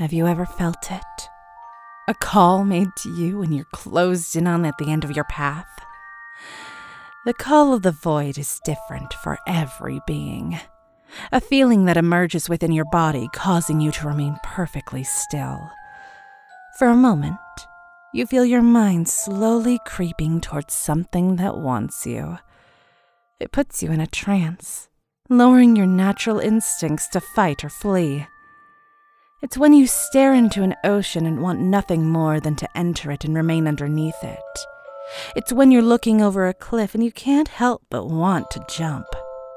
Have you ever felt it? A call made to you when you're closed in on at the end of your path? The call of the void is different for every being. A feeling that emerges within your body, causing you to remain perfectly still. For a moment, you feel your mind slowly creeping towards something that wants you. It puts you in a trance, lowering your natural instincts to fight or flee. It's when you stare into an ocean and want nothing more than to enter it and remain underneath it. It's when you're looking over a cliff and you can't help but want to jump.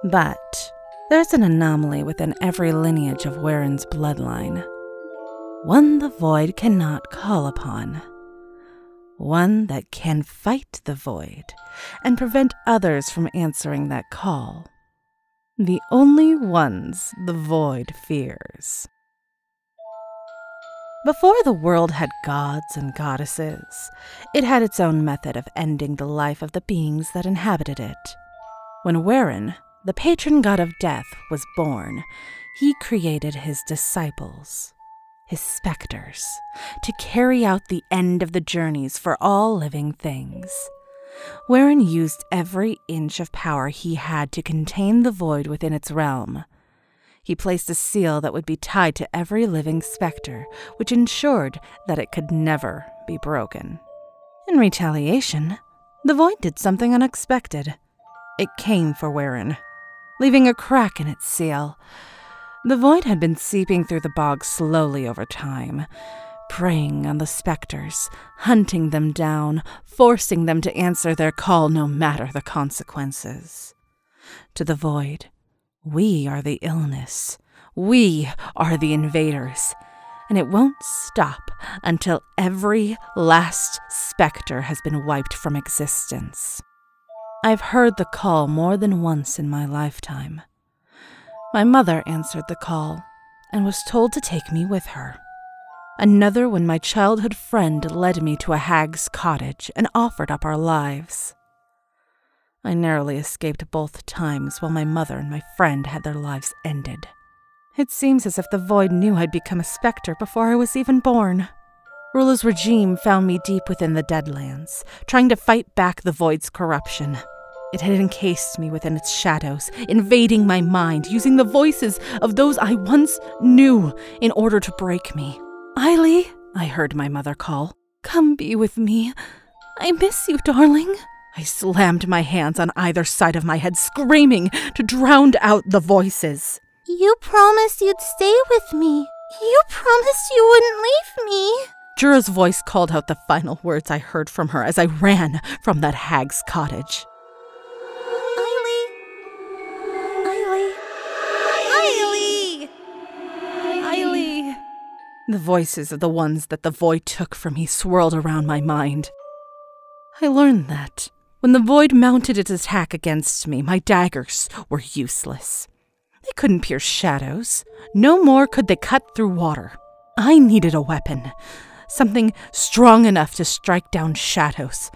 But there's an anomaly within every lineage of Waren's bloodline. One the void cannot call upon. One that can fight the void and prevent others from answering that call. The only ones the void fears. Before the world had gods and goddesses, it had its own method of ending the life of the beings that inhabited it. When Waren, the patron god of death, was born, he created his disciples, his specters, to carry out the end of the journeys for all living things. Waren used every inch of power he had to contain the void within its realm he placed a seal that would be tied to every living specter, which ensured that it could never be broken. In retaliation, the void did something unexpected. It came for Waren, leaving a crack in its seal. The void had been seeping through the bog slowly over time, preying on the specters, hunting them down, forcing them to answer their call no matter the consequences. To the void, we are the illness. We are the invaders. And it won't stop until every last specter has been wiped from existence. I've heard the call more than once in my lifetime. My mother answered the call and was told to take me with her. Another when my childhood friend led me to a hag's cottage and offered up our lives. I narrowly escaped both times while my mother and my friend had their lives ended. It seems as if the Void knew I'd become a specter before I was even born. Rula's regime found me deep within the Deadlands, trying to fight back the Void's corruption. It had encased me within its shadows, invading my mind, using the voices of those I once knew in order to break me. Ayleigh, I heard my mother call. Come be with me. I miss you, darling. I slammed my hands on either side of my head, screaming to drown out the voices. You promised you'd stay with me. You promised you wouldn't leave me. Jura's voice called out the final words I heard from her as I ran from that hag's cottage. The voices of the ones that the void took from me swirled around my mind. I learned that when the void mounted its attack against me, my daggers were useless. They couldn't pierce shadows. No more could they cut through water. I needed a weapon, something strong enough to strike down shadows.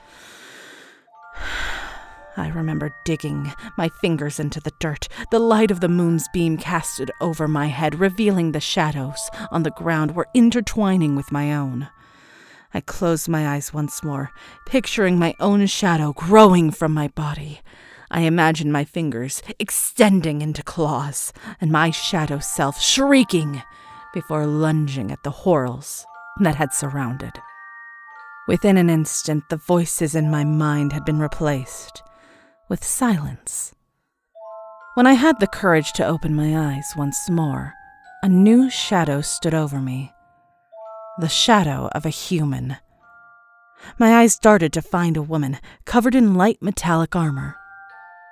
I remember digging my fingers into the dirt. The light of the moon's beam casted over my head, revealing the shadows on the ground were intertwining with my own. I closed my eyes once more, picturing my own shadow growing from my body. I imagined my fingers extending into claws, and my shadow self shrieking before lunging at the horrors that had surrounded. Within an instant, the voices in my mind had been replaced with silence. When I had the courage to open my eyes once more, a new shadow stood over me the shadow of a human. My eyes darted to find a woman covered in light metallic armor.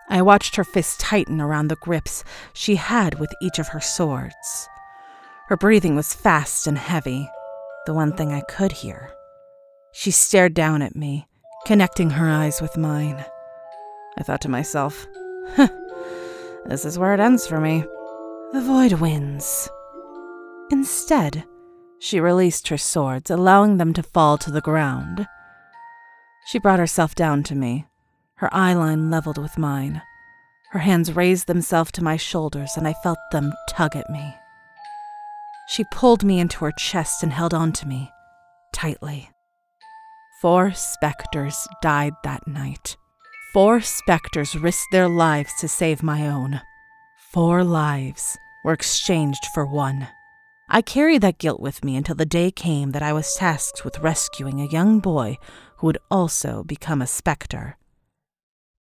I watched her fists tighten around the grips she had with each of her swords. Her breathing was fast and heavy, the one thing I could hear. She stared down at me, connecting her eyes with mine. I thought to myself, huh, this is where it ends for me. The void wins. Instead, she released her swords, allowing them to fall to the ground. She brought herself down to me, her eyeline leveled with mine. Her hands raised themselves to my shoulders, and I felt them tug at me. She pulled me into her chest and held on to me, tightly. Four specters died that night. Four specters risked their lives to save my own. Four lives were exchanged for one. I carried that guilt with me until the day came that I was tasked with rescuing a young boy who would also become a specter.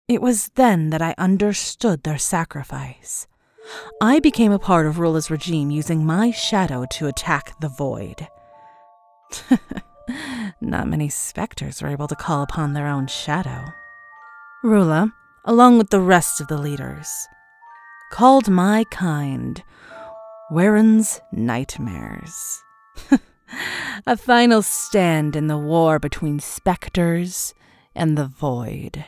It was then that I understood their sacrifice. I became a part of Rula's regime using my shadow to attack the void. Not many specters were able to call upon their own shadow. Rula, along with the rest of the leaders, called my kind Waren's Nightmares. a final stand in the war between specters and the void.